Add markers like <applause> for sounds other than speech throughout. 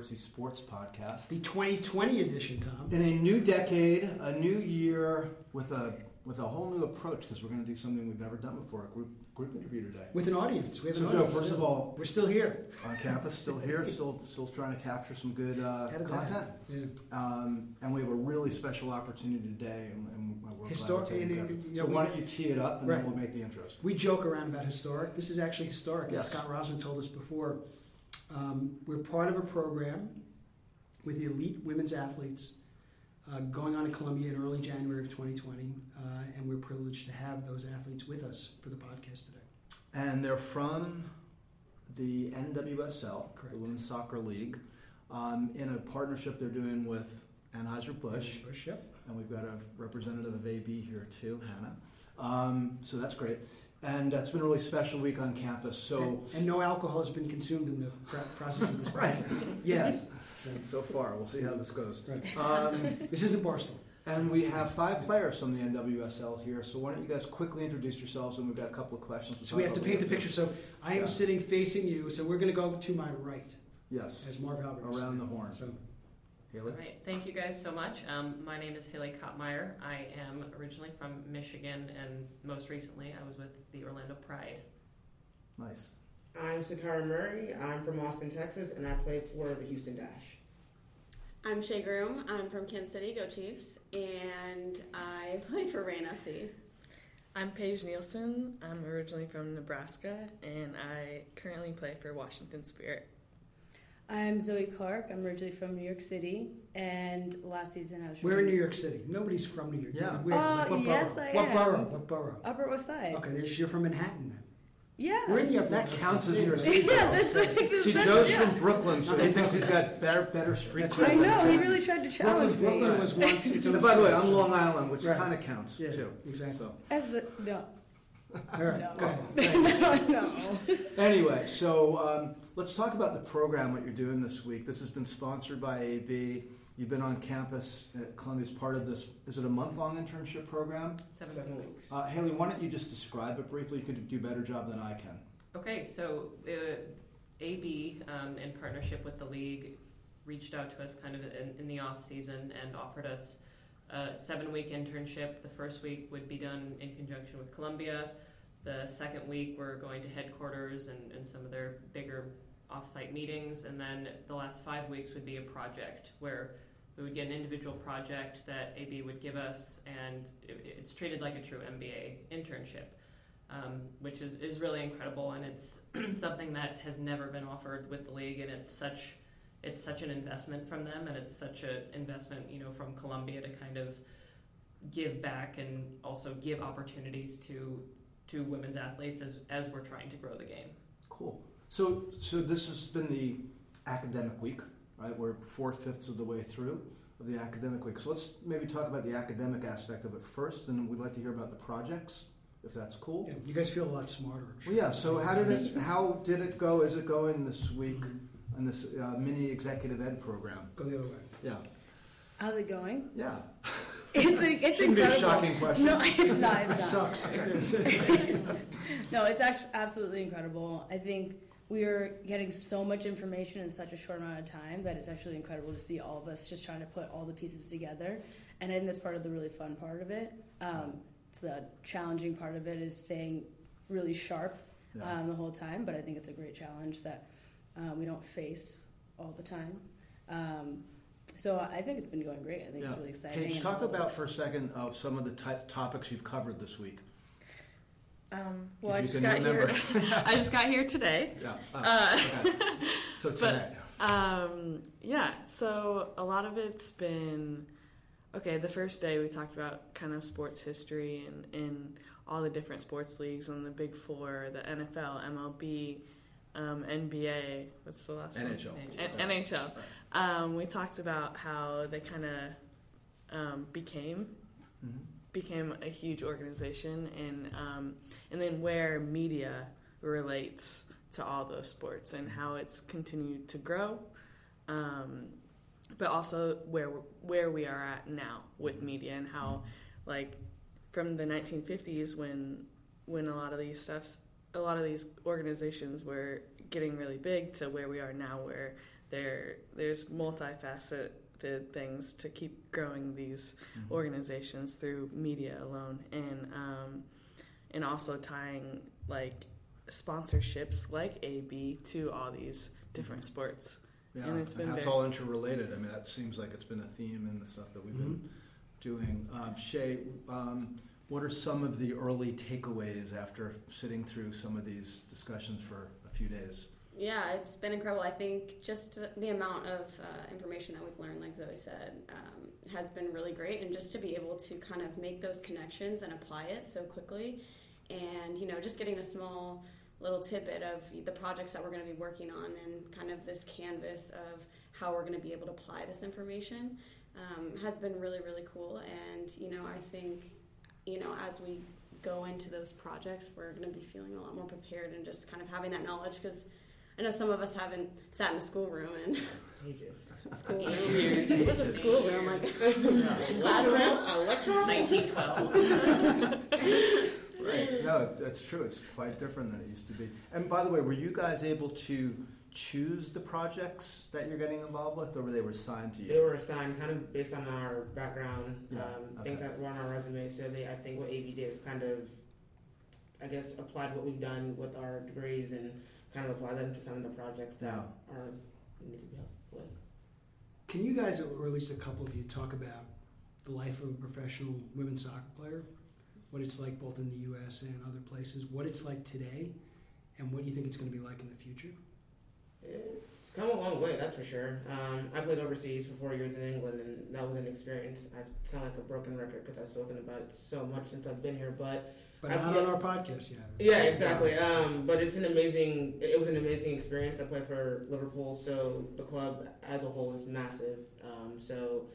University Sports Podcast. The 2020 edition, Tom. In a new decade, a new year, with a with a whole new approach, because we're going to do something we've never done before, a group, group interview today. With an audience. We have So, an Joe, audience. first still. of all- we're still here. On campus, still here, still still trying to capture some good uh, How did that content. Yeah. Um, and we have a really special opportunity today, and, and we're glad Histor- to take and, it. uh, you So know, why don't you tee it up, and Right. then we'll make the intros. We joke around about historic. This is actually historic. Yes. As Scott Rosman told us before, um, we're part of a program with the elite women's athletes uh, going on in Columbia in early January of 2020, uh, and we're privileged to have those athletes with us for the podcast today. And they're from the NWSL, Correct. the Women's Soccer League, um, in a partnership they're doing with Anheuser-Busch. Busch, yep. And we've got a representative of AB here too, Hannah. Um, so that's great. And uh, it's been a really special week on campus. So, and, and no alcohol has been consumed in the process of this <laughs> Right. podcast. <laughs> Yes. So, so far, we'll see how this goes. right. Um, <laughs> This isn't Barstool. and we have five players from the NWSL here. So why don't you guys quickly introduce yourselves? And we've got a couple of questions. So we have to paint the picture. So I am Yeah. sitting facing you. So we're going to go to my right, Yes, as Marv Albert. around the horn. So Haley. All right, thank you guys so much. Um, my name is Haley Kopmeyer. I am originally from Michigan, and most recently I was with the Orlando Pride. Nice. I'm Satara Murray. I'm from Austin, Texas, and I play for the Houston Dash. I'm Shea Groom. I'm from Kansas City, Go Chiefs, and I <laughs> play for Reign FC. I'm Paige Nielsen. I'm originally from Nebraska, and I currently play for Washington Spirit. I'm Zoe Clark. I'm originally from New York City, and last season I was. we're in New York City. Nobody's from New York. Yeah. Where? Uh, what yes, borough? I What am. borough? What borough? Upper West Side. Okay, there's- you're from Manhattan then. Yeah. We're in the Upper That West counts as Side. New York City. <laughs> yeah, that's like the See, Joe's yeah. from Brooklyn, so he thinks he's got better, better street That's cred right. I know. He really tried to challenge Brooklyn, me. Brooklyn was once its And by the way, I'm Long Island, which Right. kind of counts Yeah, too. exactly. So, As the no, All right, No. go ahead. <laughs> no. anyway, so um, let's talk about the program. What you're doing this week. This has been sponsored by AB. You've been on campus at Columbia as part of this. Is it a month-long internship program? Seven, Seven weeks. weeks. Uh, Haley, why don't you just describe it briefly? You could do a better job than I can. Okay, so uh, AB, um, in partnership with the league, reached out to us kind of in, in the off season and offered us a seven-week internship. The first week would be done in conjunction with Columbia. The second week, we're going to headquarters and, and some of their bigger off-site meetings, and then the last five weeks would be a project where we would get an individual project that AB would give us, and it, it's treated like a true MBA internship um, which is, is really incredible. And it's <clears throat> something that has never been offered with the league and it's such it's such an investment from them and it's such an investment you know from Columbia to kind of give back and also give opportunities to to women's athletes as, as we're trying to grow the game. Cool. So, so this has been the academic week, right? We're four fifths of the way through of the academic week. So let's maybe talk about the academic aspect of it first, and then we'd like to hear about the projects, if that's cool. Yeah, you guys feel a lot smarter. Sure. Well, yeah. So how did it? How did it go? Is it going this week in this uh, mini executive ed program? Go the other way. Yeah. How's it going? Yeah. <laughs> It's it's Shouldn't be a incredible. shocking question. No, it's not. It's not. sucks. <laughs> No, it's actually absolutely incredible. I think we are getting so much information in such a short amount of time that it's actually incredible to see all of us just trying to put all the pieces together. And I think that's part of the really fun part of it. Um, it's the challenging part of it is staying really sharp Yeah. um, the whole time. But I think it's a great challenge that uh, we don't face all the time. Um, so I think it's been going great. I think Yeah. it's really exciting. Paige, talk about for a second of some of the type topics you've covered this week. Um, well, If I you just can got remember. here. <laughs> I just got here today. Yeah. Uh, Ah, okay. So <laughs> but- tonight. Um, yeah, so a lot of it's been okay. The first day we talked about kind of sports history and, and all the different sports leagues and the Big Four, the NFL, MLB, um, NBA. What's the last one? NHL. N- NHL. Um, we talked about how they kind of um, became Mhm. became a huge organization, and um, and then where media relates to all those sports and how it's continued to grow, um, but also where where we are at now with media and how like from the 1950s when when a lot of these stuffs a lot of these organizations were getting really big to where we are now, where there there's multifaceted things to keep growing these Mhm. organizations through media alone, and um, and also tying like sponsorships like AB to all these different sports. Yeah, And it's been how it's very- all interrelated. I mean, that seems like it's been a theme in the stuff that we've been doing. Um, Shea, um, what are some of the early takeaways after sitting through some of these discussions for a few days? Yeah, it's been incredible. I think just the amount of uh, information that we've learned, like Zoe said, um, has been really great. And just to be able to kind of make those connections and apply it so quickly, and you know, just getting a small little tidbit of the projects that we're going to be working on and kind of this canvas of how we're going to be able to apply this information um, has been really, really cool. And you know, I think you know, as we go into those projects, we're going to be feeling a lot more prepared and just kind of having that knowledge because I know some of us haven't sat in a schoolroom and Ages. schoolroom. <laughs> Years. What's a schoolroom like? <laughs> Classroom? Electoral? 1912. <laughs> Right. No, that's true. It's quite different than it used to be. And by the way, were you guys able to choose the projects that you're getting involved with, or were they were assigned to you? They were assigned kind of based on our background, Yeah, um, things that were on our resume. So they, I think what AB did is kind of, I guess, applied what we've done with our degrees and kind of apply them to some of the projects that Yeah. are need to be helped with. Can you guys, or at least a couple of you, talk about the life of a professional women's soccer player? What it's like both in the U.S. and other places, what it's like today, and what you think it's going to be like in the future? It's come a long way, that's for sure. Um, I played overseas for four years in England, and that was an experience. I sound like a broken record because I've spoken about it so much since I've been here, but But I've- not on our podcast yet. Yeah, exactly. Um, but it's an amazing. It was an amazing experience. I played for Liverpool, so the club as a whole is massive. Um, so,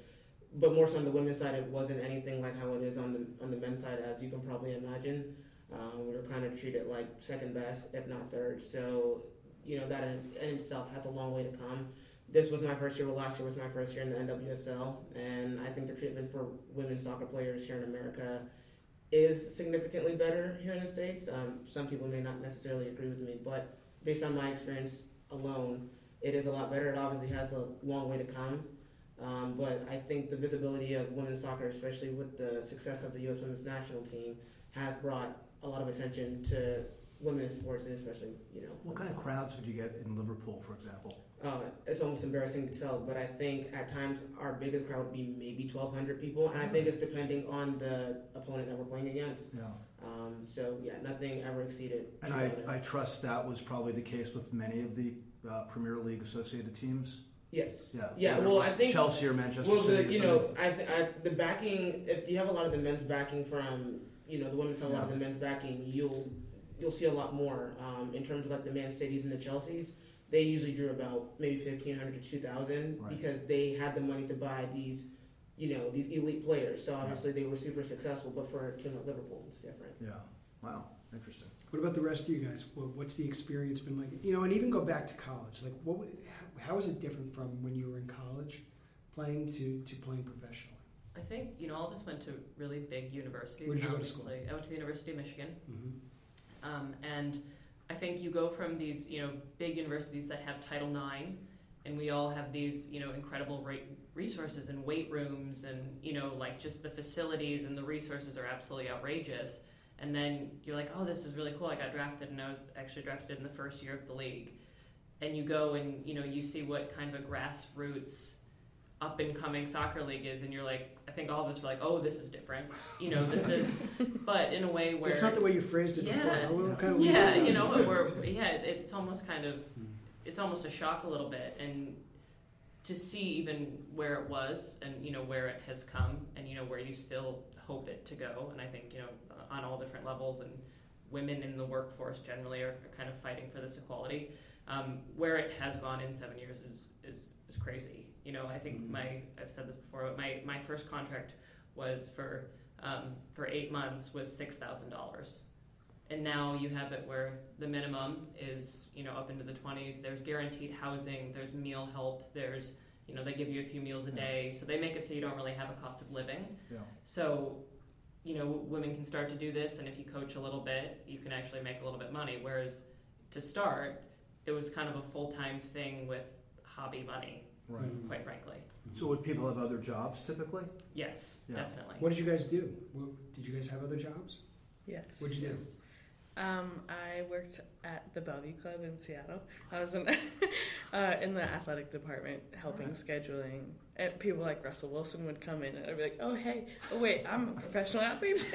but more so on the women's side, it wasn't anything like how it is on the on the men's side, as you can probably imagine. Um, we were kind of treated like second best, if not third. So, you know that in, in itself had a long way to come. This was my first year. Well, last year was my first year in the NWSL, and I think the treatment for women soccer players here in America is significantly better here in the states. Um, some people may not necessarily agree with me, but based on my experience alone, it is a lot better. It obviously has a long way to come, um, but I think the visibility of women's soccer, especially with the success of the U.S. Women's National Team, has brought a lot of attention to women's sports, and especially you know. What kind of crowds would you get in Liverpool, for example? Uh, it's almost embarrassing to tell, but I think at times our biggest crowd would be maybe 1,200 people, and I think it's depending on the opponent that we're playing against. Yeah. Um, so yeah, nothing ever exceeded. And I, I trust that was probably the case with many of the uh, Premier League associated teams. yes, Yeah. yeah. Well, I think Chelsea or Manchester well, City. the or you know. I, th- I the backing. If you have a lot of the men's backing from you know the women's have a lot of the men's backing, you'll you'll see a lot more um, in terms of like the Man Cities and the Chelseas. They usually drew about maybe fifteen hundred to two thousand Right. because they had the money to buy these, you know, these elite players. So obviously they were super successful. But for a team like Liverpool, it's different. Yeah. Wow. Interesting. What about the rest of you guys? What's the experience been like? You know, and even go back to college. Like, what? Would, how, how is it different from when you were in college, playing to to playing professionally? I think you know all of us went to really big universities. Where did you go to obviously. I went to the University of Michigan, Mm-hmm. um, and I think you go from these you know big universities that have Title IX, and we all have these you know incredible re- resources and weight rooms, and you know like just the facilities and the resources are absolutely outrageous. And then you're like, oh, this is really cool. I got drafted, and I was actually drafted in the first year of the league. And you go and you know you see what kind of a grassroots up and coming soccer league is, and you're like, I think all of us were like, oh, this is different. You know, this is, <laughs> but in a way where it's not the way you phrased it before. Yeah. Oh, well, kind of yeah, you know, we're yeah, it's almost kind of it's almost a shock a little bit, and to see even where it was, and you know where it has come, and you know where you still hope it to go, and I think you know on all different levels, and women in the workforce generally are, are kind of fighting for this equality. Um, where it has gone in seven years is is, is crazy. You know, I think Mhm. my I've said this before, but my my first contract was for um, for eight months was six thousand dollars and now you have it where the minimum is you know up into the 20s there's guaranteed housing there's meal help there's you know they give you a few meals a Yeah. day so they make it so you don't really have a cost of living Yeah. so you know, women can start to do this, and if you coach a little bit, you can actually make a little bit money. Whereas to start, it was kind of a full time thing with hobby money, Right. Mhm. quite frankly. So would people have other jobs typically? Yes, Yeah. definitely. What did you guys do? What, did you guys have other jobs? Yes. What'd you do? Um, I worked at the Bellevue Club in Seattle. I was in <laughs> uh, in the athletic department, helping scheduling. And people like Russell Wilson would come in, and I'd be like, "Oh, hey, oh wait, I'm a professional athlete." <laughs>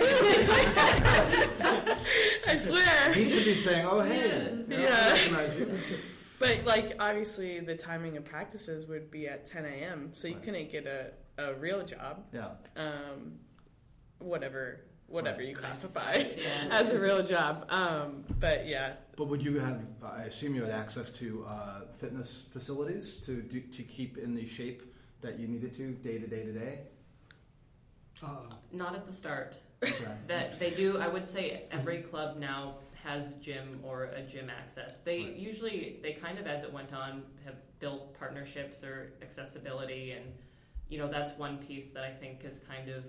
I swear. He should be saying, "Oh, hey, Yeah. I Yeah. recognize you." <laughs> But like, obviously, the timing of practices would be at 10 a.m., so you Right. couldn't get a, a real job. Yeah. Um, whatever, whatever Right. you classify Yeah. <laughs> as a real job. Um, but yeah, But would you have? I assume you had access to uh, fitness facilities to do, to keep in the shape that you needed to day to day to day. Uh, Not at the start. Okay. That they do. I would say every club now has a gym or a gym access. They Right. usually they kind of as it went on have built partnerships or accessibility, and you know that's one piece that I think has kind of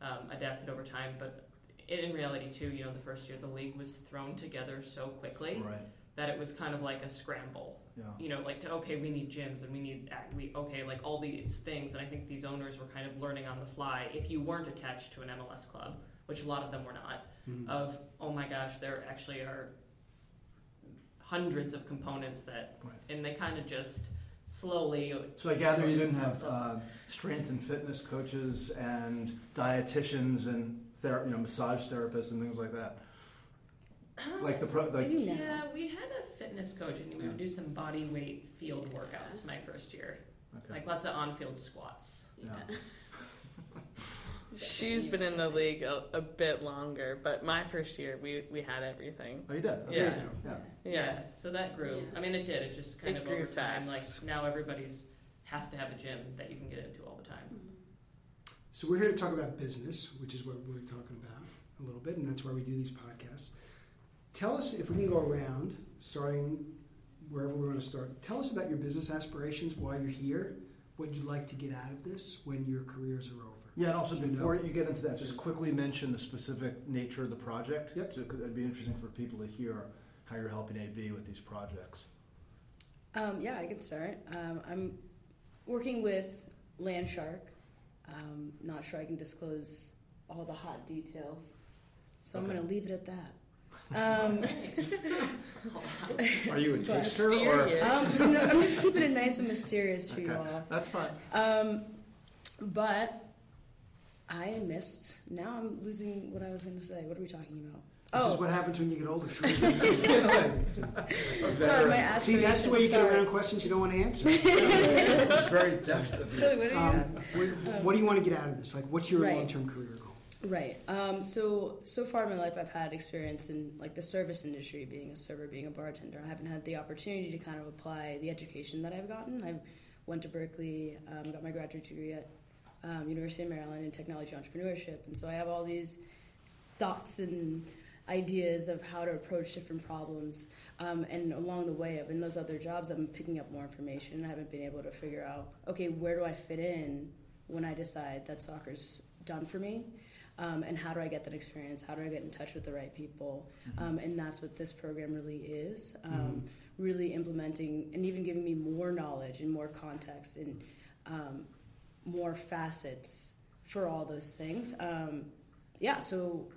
um, adapted over time. But in, in reality, too, you know, the first year the league was thrown together so quickly Right. that it was kind of like a scramble. Yeah. You know, like to okay, we need gyms and we need we okay, like all these things. And I think these owners were kind of learning on the fly. If you weren't attached to an MLS club, which a lot of them were not, mhm. of oh my gosh, there actually are hundreds of components that, Right. and they kind of just slowly. So I gather you didn't have uh, strength and fitness coaches and dietitians and ther- you know massage therapists and things like that. Like the pro, like Maybe not. yeah, we had a fitness coach and we would do some body weight field workouts my first year, okay. like lots of on-field squats. Yeah. <laughs> <laughs> she's been in the league a, a bit longer, but my first year we, we had everything. Oh, you did. Okay. Yeah. Yeah. Yeah. so that grew. Yeah. I mean, it did. It just kind It of grew over time, fast. like now everybody's has to have a gym that you can get into all the time. Mm-hmm. So we're here to talk about business, which is what we're talking about a little bit, and that's why we do these podcasts. Tell us if we can go around, starting wherever we want to start. Tell us about your business aspirations, why you're here, what you'd like to get out of this when your careers are over. Yeah, and also Do you before know? you get into that, just quickly mention the specific nature of the project. Yep. So it could- it'd be interesting for people to hear how you're helping AB with these projects. Um, yeah, I can start. Um, I'm working with Landshark. Um, not sure I can disclose all the hot details, so I'm going to leave it at that. Um, <laughs> Are you a <laughs> But taster or? mysterious. <laughs> um, no, I'm just keeping it nice and mysterious for you all. That's fine. Um, but I missed. Now I'm losing what I was going to say. What are we talking about? This oh, is what happens when you get older. <laughs> Sorry, my See, that's the way you get around questions you don't want to answer. <laughs> Very deft of you. What Um, what, what do you want to get out of this? Like, what's your Right. long-term career goal? Right. Um, so so far in my life, I've had experience in like the service industry, being a server, being a bartender. I haven't had the opportunity to kind of apply the education that I've gotten. I went to Berkeley, um, got my graduate degree at um, University of Maryland in technology entrepreneurship, and so I have all these thoughts and ideas of how to approach different problems. Um, and along the way, of in those other jobs, I'm picking up more information, and I haven't been able to figure out okay, where do I fit in when I decide that soccer's done for me. Um, and how do I get that experience? How do I get in touch with the right people? Um, and that's what this program really is. Um, Really implementing and even giving me more knowledge and more context and um, more facets for all those things. Um, yeah, so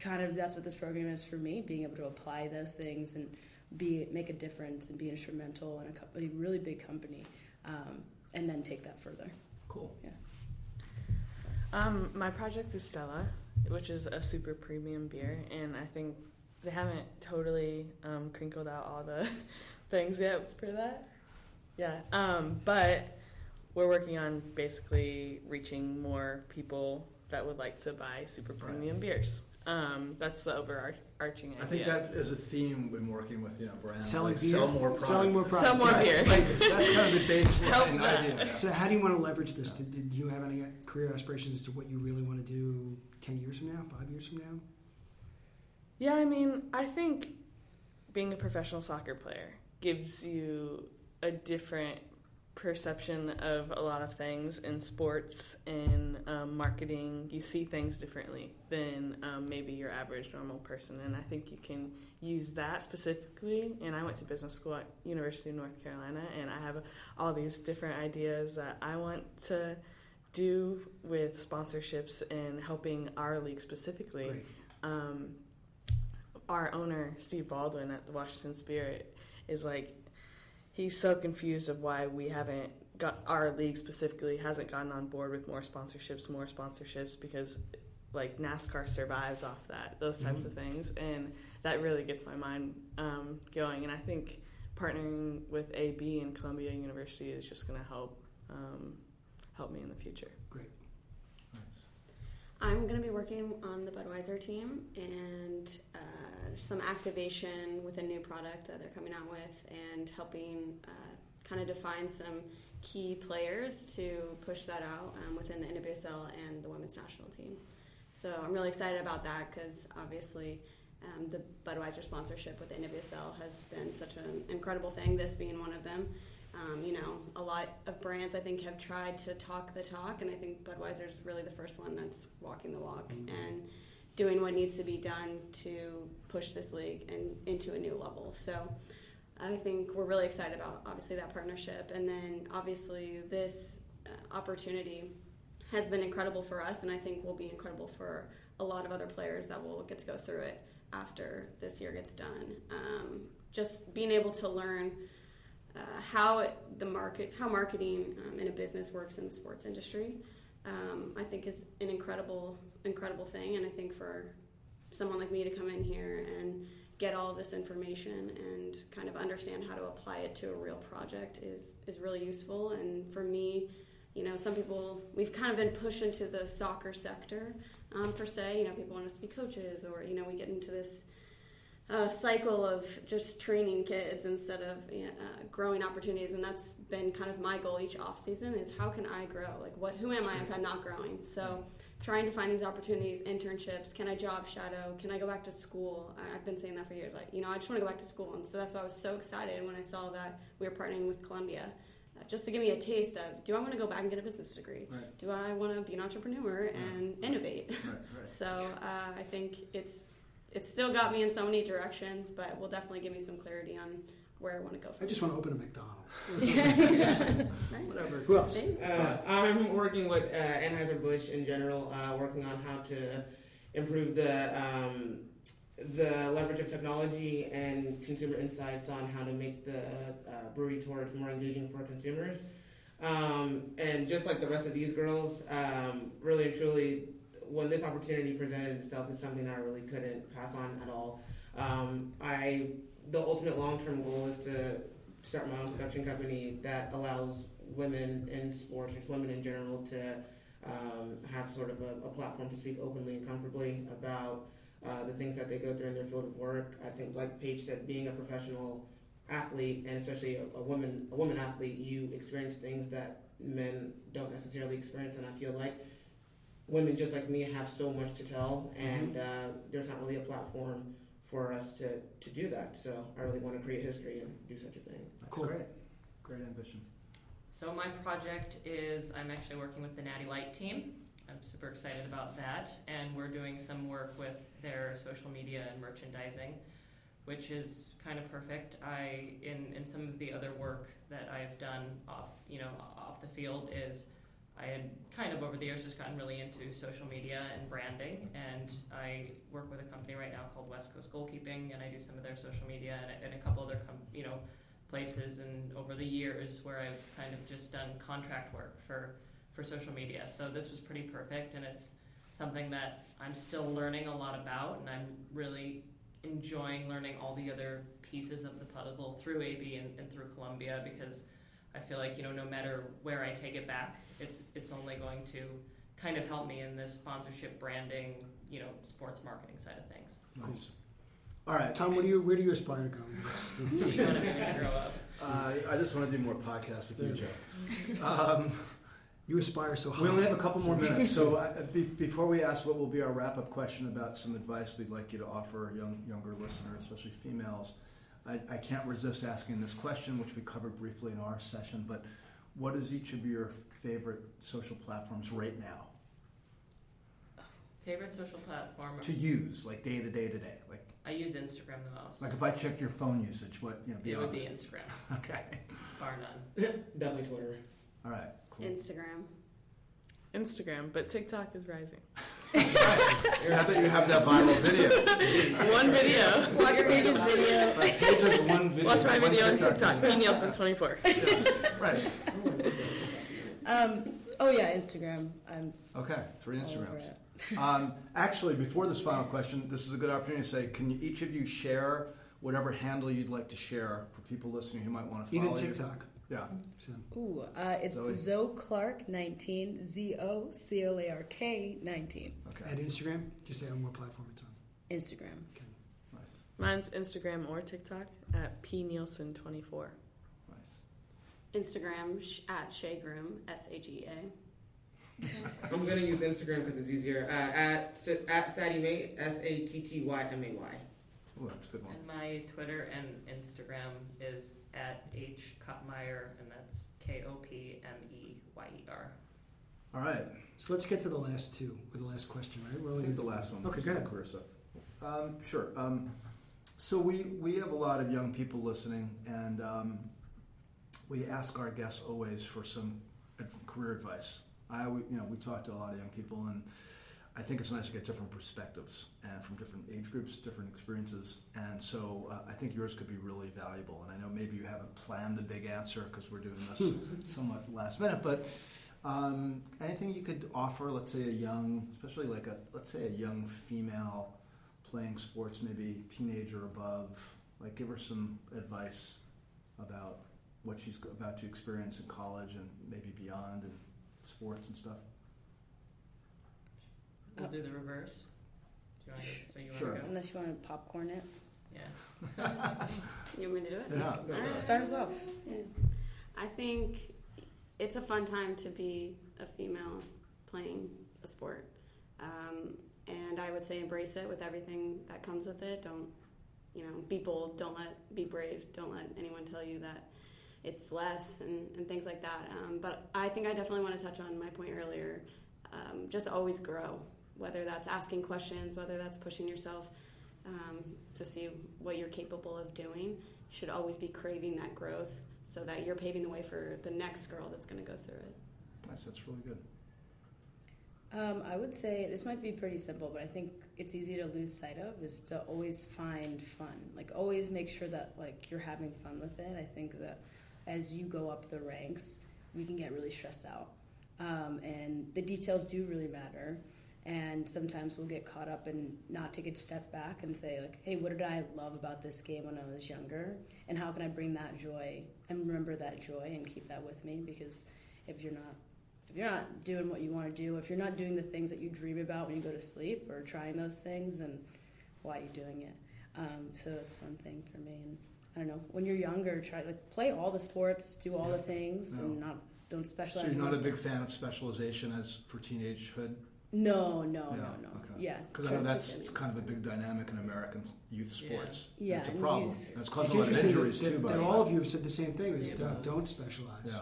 kind of that's what this program is for me being able to apply those things and be make a difference and be instrumental in a, co- a really big company um, and then take that further. Cool. Yeah. Um, my project is Stella, which is a super premium beer, and I think they haven't totally um, crinkled out all the <laughs> things yet for that. Yeah, um, but we're working on basically reaching more people that would like to buy super Right. premium beers. Um, that's the overarching idea. I think that is a theme when working with you know brands. Selling like beer, Sell more product. selling more product. Sell more Right, beer. That's kind of the <laughs> Help baseline that. idea. <laughs> So, how do you want to leverage this? Do, do you have any career aspirations as to what you really want to do ten years from now, five years from now? Yeah, I mean, I think being a professional soccer player gives you a different perception of a lot of things in sports and um, marketing. You see things differently than um, maybe your average normal person, and I think you can use that specifically. And I went to business school at University of North Carolina, and I have all these different ideas that I want to do with sponsorships and helping our league specifically. Um, our owner Steve Baldwin at the Washington Spirit is like he's so confused of why we haven't got our league specifically hasn't gotten on board with more sponsorships, more sponsorships because like NASCAR survives off that, those types Mhm. of things, and that really gets my mind um, going. And I think partnering with AB and Columbia University is just going to help um, help me in the future. I'm going to be working on the Budweiser team and uh, some activation with a new product that they're coming out with and helping uh, kind of define some key players to push that out um, within the NWSL and the women's national team. So I'm really excited about that because obviously um, the Budweiser sponsorship with the NWSL has been such an incredible thing, this being one of them. Um, you know, a lot of brands I think have tried to talk the talk, and I think Budweiser is really the first one that's walking the walk and doing what needs to be done to push this league and into a new level. So I think we're really excited about obviously that partnership, and then obviously this uh, opportunity has been incredible for us, and I think will be incredible for a lot of other players that will get to go through it after this year gets done. Um, just being able to learn uh, how the market, how marketing um, in a business works in the sports industry, um, I think is an incredible, incredible thing. And I think for someone like me to come in here and get all this information and kind of understand how to apply it to a real project is is really useful. And for me, you know, some people we've kind of been pushed into the soccer sector um, per se. You know, people want us to be coaches, or you know, we get into this uh, cycle of just training kids instead of uh, growing opportunities, and that's been kind of my goal each off season is how can I grow? Like, what? Who am I if I'm not growing? So, trying to find these opportunities, internships. Can I job shadow? Can I go back to school? I've been saying that for years. Like, you know, I just want to go back to school, and so that's why I was so excited when I saw that we were partnering with Columbia. Uh, just to give me a taste of, do I want to go back and get a business degree? Right, Do I want to be an entrepreneur and innovate? right, right. <laughs> So uh, I think it's it's still got me in so many directions, but will definitely give me some clarity on where I want to go. From. I just want to open a McDonald's. <laughs> Whatever. Who else? Uh, I'm working with uh, Anheuser-Busch in general, uh, working on how to improve the um, the leverage of technology and consumer insights on how to make the uh, brewery tours more engaging for consumers. Um, and just like the rest of these girls, um, really and truly, when this opportunity presented itself, it's something that I really couldn't pass on at all. Um, I the ultimate long term goal is to start my own production company that allows women in sports, or women in general, to um, have sort of a, a platform to speak openly and comfortably about uh, the things that they go through in their field of work. I think, like Paige said, being a professional athlete and especially a, a woman, a woman athlete, you experience things that men don't necessarily experience, and I feel like women just like me have so much to tell, and uh, there's not really a platform for us to, to do that. So I really want to create history and do such a thing. That's Cool. great. Great ambition. So my project is I'm actually working with the Natty Light team. I'm super excited about that, and we're doing some work with their social media and merchandising, which is kind of perfect. I in in some of the other work that I've done off you know off the field is I had kind of over the years just gotten really into social media and branding, and I work with a company right now called West Coast Goalkeeping, and I do some of their social media and, and a couple other com- you know places and over the years where I've kind of just done contract work for for social media. So this was pretty perfect and it's something that I'm still learning a lot about and I'm really enjoying learning all the other pieces of the puzzle through AB and, and through Columbia because I feel like, you know, no matter where I take it back, it, it's only going to kind of help me in this sponsorship branding, you know, sports marketing side of things. Nice. All right. Tom, where do you where do you aspire to go? <laughs> So you want to grow up. Uh, I just want to do more podcasts with you, Joe. Um, You aspire so high. we only have a couple more minutes, so <laughs> uh, be, before we ask what will be our wrap-up question about some advice we'd like you to offer young, younger listeners, especially females, I, I can't resist asking this question, which we covered briefly in our session. But what is each of your favorite social platforms right now Favorite social platform? to use, like day to day to day? Like, I use Instagram the most. like if I checked your phone usage, what you know? Be it would be honest. Instagram, <laughs> Okay. bar none. <laughs> Definitely Twitter. All right. Cool. Instagram. Instagram, but TikTok is rising. <laughs> now that you have that viral video. One video. Watch Paige's video. Right, Paige has one video. Watch my one video on TikTok TikTok. video. P Nielsen twenty four. Right. Um, oh yeah, Instagram. I'm Okay. Three all Instagrams. <laughs> Um, actually, before this final question, this is a good opportunity to say, can you, each of you share whatever handle you'd like to share for people listening who might want to follow Even you? TikTok. Yeah. So, Ooh, uh, it's Zoe. Zoe Clark nineteen. Z O C L A R K nineteen. Okay. at Instagram, just say on what platform it's on. Instagram. Nice. Mine's Instagram or TikTok at P Nielsen twenty four. Nice. Instagram sh- at Shea Groom, S A G <laughs> A. I'm gonna use Instagram because it's easier. Uh, at S- at Satty May, S A T T Y M A Y. Oh, that's a good one. And my Twitter and Instagram is at H Kopmeyer, and that's K O P M E Y E R. All right. So let's get to the last two, or the last question, right? We're I only think the last one. Okay, was go ahead. Career stuff. Um, sure. Um, so we we have a lot of young people listening, and um, we ask our guests always for some career advice. I always- you know we talk to a lot of young people, and I think it's nice to get different perspectives and from different age groups, different experiences, and so uh, I think yours could be really valuable. And I know maybe you haven't planned a big answer because we're doing this somewhat last minute, but um, anything you could offer, let's say a young, especially like a, let's say a young female playing sports, maybe teenager above, like give her some advice about what she's about to experience in college and maybe beyond and sports and stuff. We'll do the reverse. Do you want to, so you Sure. want to go? Unless you want to popcorn it. Yeah. <laughs> You want me to do it? Yeah. Alright. Start us off. Yeah. I think it's a fun time to be a female playing a sport. Um, and I would say embrace it with everything that comes with it. Don't, you know, be bold. Don't let, be brave. Don't let anyone tell you that it's less and, and things like that. Um, but I think I definitely want to touch on my point earlier. Um, just always grow, whether that's asking questions, whether that's pushing yourself um, to see what you're capable of doing. You should always be craving that growth so that you're paving the way for the next girl that's going to go through it. Nice, that's really good. Um, I would say this might be pretty simple, but I think it's easy to lose sight of is to always find fun. Like always make sure that like you're having fun with it. I think that as you go up the ranks, we can get really stressed out, um, and the details do really matter. And sometimes we'll get caught up and not take a step back and say like, "Hey, what did I love about this game when I was younger? And how can I bring that joy and remember that joy and keep that with me? Because if you're not if you're not doing what you want to do, if you're not doing the things that you dream about when you go to sleep or trying those things, then why are you doing it? Um, so it's one thing for me. And I don't know, when you're younger, try like play all the sports, do all the things, and not don't specialize So you're not a big fan of specialization as for teenagehood? No, no, Yeah, no, no. okay. Yeah, Because I know that's keep kind of a big dynamic in American youth sports. Yeah, it's a problem. youth- And it's It's causing a lot of injuries that, too. that, that all of you have said the same thing: is don't, don't specialize. Yeah.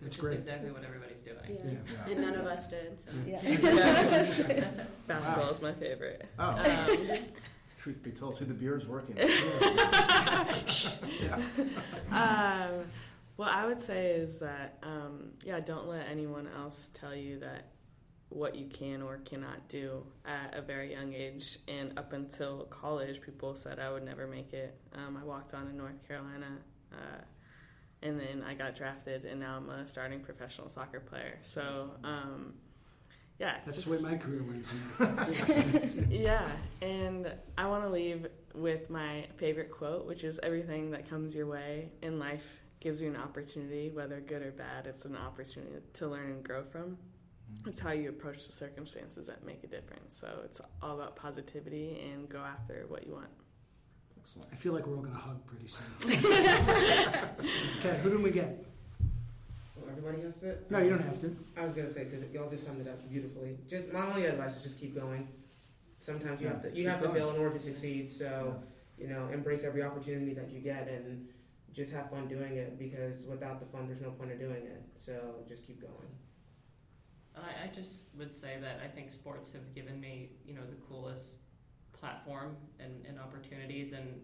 That's Which great. is exactly what everybody's doing. Yeah. Yeah. Yeah. And none of us did. So. Yeah. <laughs> <laughs> Basketball Wow. is my favorite. Oh, Um, <laughs> truth be told, see the beer's working. um, what I would say is that, um, yeah, don't let anyone else tell you that what you can or cannot do at a very young age. And up until college, people said I would never make it. Um, I walked on in North Carolina, uh, and then I got drafted, and now I'm a starting professional soccer player. So, um, yeah, That's just- the way my career went. as a matter of fact, too. yeah, and I want to leave with my favorite quote, which is everything that comes your way in life gives you an opportunity, whether good or bad. It's an opportunity to learn and grow from. It's how you approach the circumstances that make a difference. So it's all about positivity and go after what you want. Excellent. I feel like we're all going to hug pretty soon. <laughs> okay, who do we get? Oh, everybody has to. No, you don't have to. I was gonna say because y'all just summed it up beautifully. Just my only advice is just keep going. Sometimes you Yeah, have to you keep have to going. fail in order to succeed. So you know, embrace every opportunity that you get, and just have fun doing it because without the fun, there's no point in doing it. So just keep going. I, I just would say that I think sports have given me, you know, the coolest platform and, and opportunities, and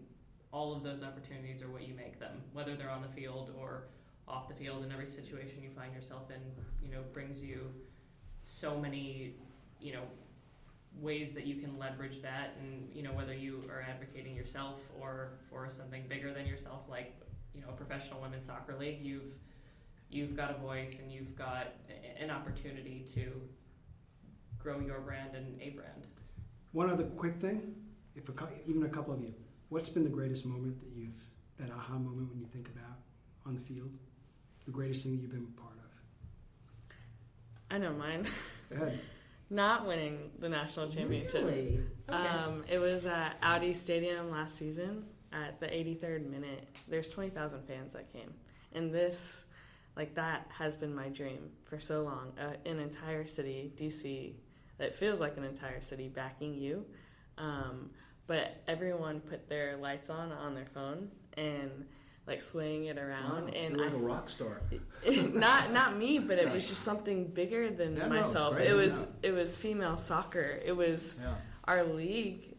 all of those opportunities are what you make them, whether they're on the field or off the field. And every situation you find yourself in, you know, brings you so many, you know, ways that you can leverage that, and you know, whether you are advocating yourself or for something bigger than yourself, like you know, a professional women's soccer league, you've you've got a voice and you've got an opportunity to grow your brand and a brand. One other quick thing, if a, cou- even a couple of you, what's been the greatest moment that you've that aha moment when you think about on the field? The greatest thing that you've been part of. I know mine. <laughs> Go ahead. Not winning the national championship. Really? Okay. Um, it was at Audi Stadium last season at the 83rd minute. There's 20,000 fans that came, and this, like that, has been my dream for so long. Uh, an entire city, DC, that feels like an entire city backing you, um, but everyone put their lights on on their phone and like swaying it around, Wow, and you're I a rock star. <laughs> not not me, but it was just something bigger than Yeah, no, myself. great, it was yeah. it was female soccer. It was Yeah. our league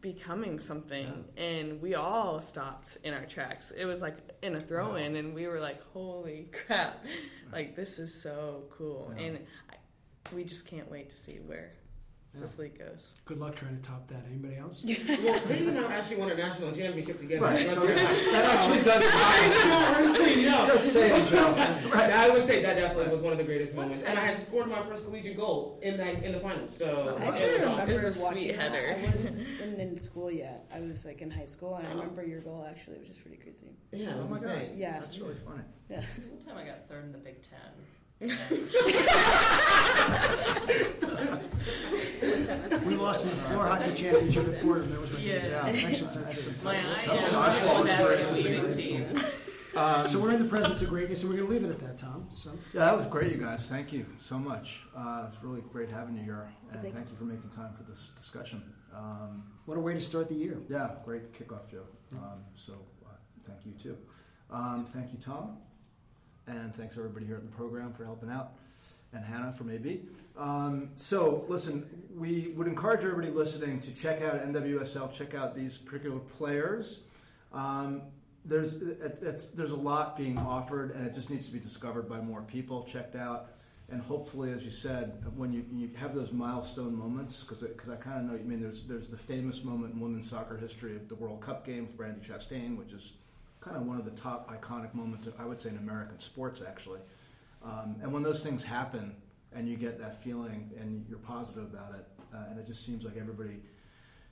becoming something, and we all stopped in our tracks. It was like in a throw in, and we were like, "Holy <laughs> crap! Like this is so cool!" And I, we just can't wait to see where this league goes. Good luck trying to top that. Anybody else? <laughs> well, Creighton and I actually won a national championship together. Right, But so they're- <laughs> that actually does I know, really, <laughs> no. Just saying, Right. I would say that definitely was one of the greatest moments, and I had scored my first collegiate goal in that in the finals. So I it was remember awesome. It was a sweet header. I wasn't in school yet. I was like in high school, and I Oh. remember your goal actually, which is pretty crazy. Yeah, Oh my God. Yeah. That's really funny. Yeah. One time I got third in the Big Ten. We lost in the floor hockey championship at Fordham. That was <laughs> my Yeah. days out. Actually, it's not true. My Tough I dodgeball am basket experience. leading team. Um, So we're in the presence of greatness, and we're going to leave it at that, Tom. So Yeah, that was great, you guys. Thank you so much. Uh, it's really great having you here, and Thank thank you for making time for this discussion. Um, what a way to start the year. yeah, great kickoff, Joe. Um, so uh, thank you too. Um, thank you, Tom, and thanks everybody here at the program for helping out, and Hannah from AB. Um, so listen, we would encourage everybody listening to check out NWSL, check out these particular players. Um, there's there's a lot being offered, and it just needs to be discovered by more people, checked out, and hopefully, as you said, when you, you have those milestone moments, because because I kind of know, I mean, there's there's the famous moment in women's soccer history of the World Cup game with Brandi Chastain, which is kind of one of the top iconic moments, I would say, in American sports, actually. Um, and when those things happen, and you get that feeling, and you're positive about it, uh, and it just seems like everybody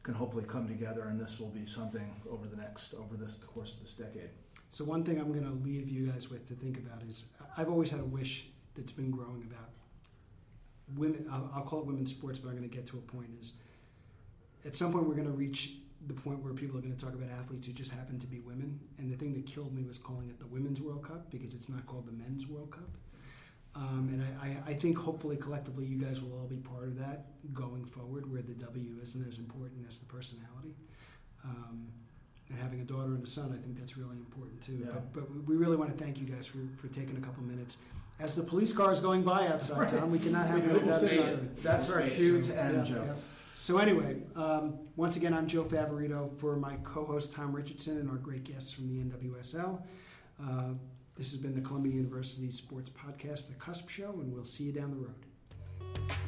can hopefully come together, and this will be something over the next over this the course of this decade. So one thing I'm going to leave you guys with to think about is I've always had a wish that's been growing about women. I'll, I'll call it women's sports, but I'm going to get to a point is at some point we're going to reach the point where people are going to talk about athletes who just happen to be women. And the thing that killed me was calling it the Women's World Cup because it's not called the Men's World Cup. Um, and I, I, I think hopefully collectively you guys will all be part of that going forward, where the W isn't as important as the personality. Um, and having a daughter and a son, I think that's really important too. Yeah. But, but we really want to thank you guys for, for taking a couple minutes. As the police car is going by outside, Right. Tom, we cannot have it without a. That's our So, cue to end, yeah, Joe. So anyway, um, once again, I'm Joe Favorito for my co-host Tom Richardson and our great guests from the NWSL. Uh, this has been the Columbia University Sports Podcast, The Cusp Show, and we'll see you down the road.